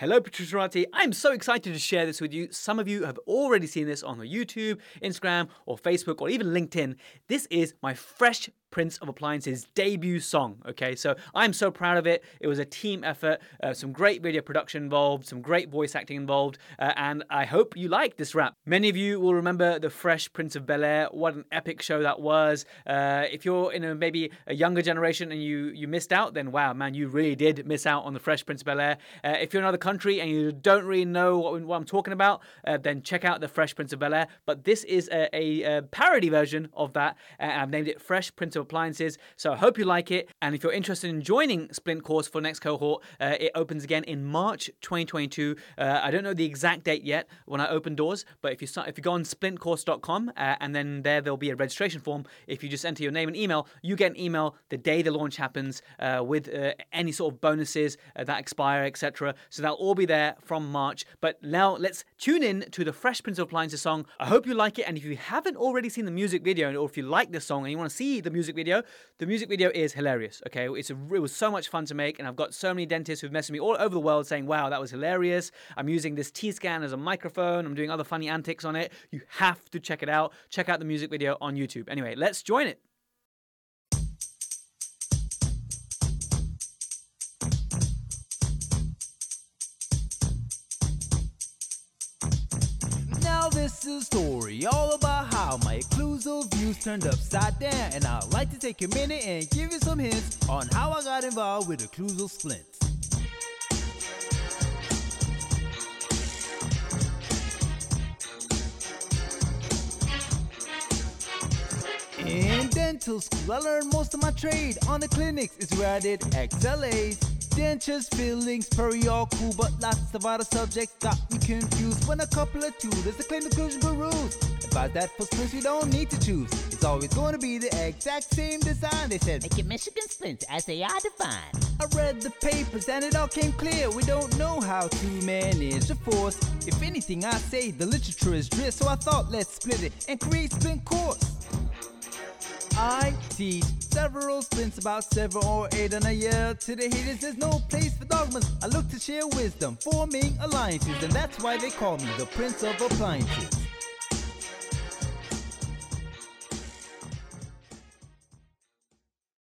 Hello, Protruserati. I'm so excited to share this with you. Some of you have already seen this on the YouTube, Instagram, or Facebook, or even LinkedIn. This is my fresh Prince of Appliances debut song. Okay, so I'm so proud of it. It was a team effort, uh, some great video production involved, some great voice acting involved, uh, and I hope you like this rap. Many of you will remember the Fresh Prince of Bel Air. What an epic show that was. Uh, if you're in a maybe a younger generation and you you missed out, then wow, man, you really did miss out on the Fresh Prince of Bel Air. Uh, if you're in another country and you don't really know what, what I'm talking about, uh, then check out the Fresh Prince of Bel Air. But this is a, a, a parody version of that, and I've named it Fresh Prince of appliances. So I hope you like it. And if you're interested in joining Splint course for next cohort, uh, it opens again in March 2022. Uh, I don't know the exact date yet when I open doors, but if you start, if you go on splintcourse.com uh, and then there there'll be a registration form. If you just enter your name and email, you get an email the day the launch happens uh, with uh, any sort of bonuses uh, that expire, etc. So that'll all be there from March. But now let's tune in to the Fresh Prince of Appliances song. I hope you like it, and if you haven't already seen the music video, or if you like this song and you want to see the music video, the music video is hilarious. Okay, it's a, it was so much fun to make, and I've got so many dentists who've messaged me all over the world saying, "Wow, that was hilarious." I'm using this T-scan as a microphone. I'm doing other funny antics on it. You have to check it out. Check out the music video on YouTube. Anyway, let's join it. Now this is a story all about how my occlusal views turned upside down, and I'd like to take a minute and give you some hints on how I got involved with occlusal splints. In dental school, I learned most of my trade. On the clinics is where I did XLAs. Dentures, fillings, all cool, but lots of other subjects got me confused. When a couple of two, there's a claim conclusion peruse. Advise that for splints you don't need to choose. It's always going to be the exact same design. They said, Make it Michigan splints as they are defined. I read the papers and it all came clear. We don't know how to manage the force. If anything, I say the literature is drift, so I thought let's split it and create splint course. I teach several splints, about seven or eight in a year. To the haters, there's no place for dogmas. I look to share wisdom, forming alliances, and that's why they call me the Prince of Appliances.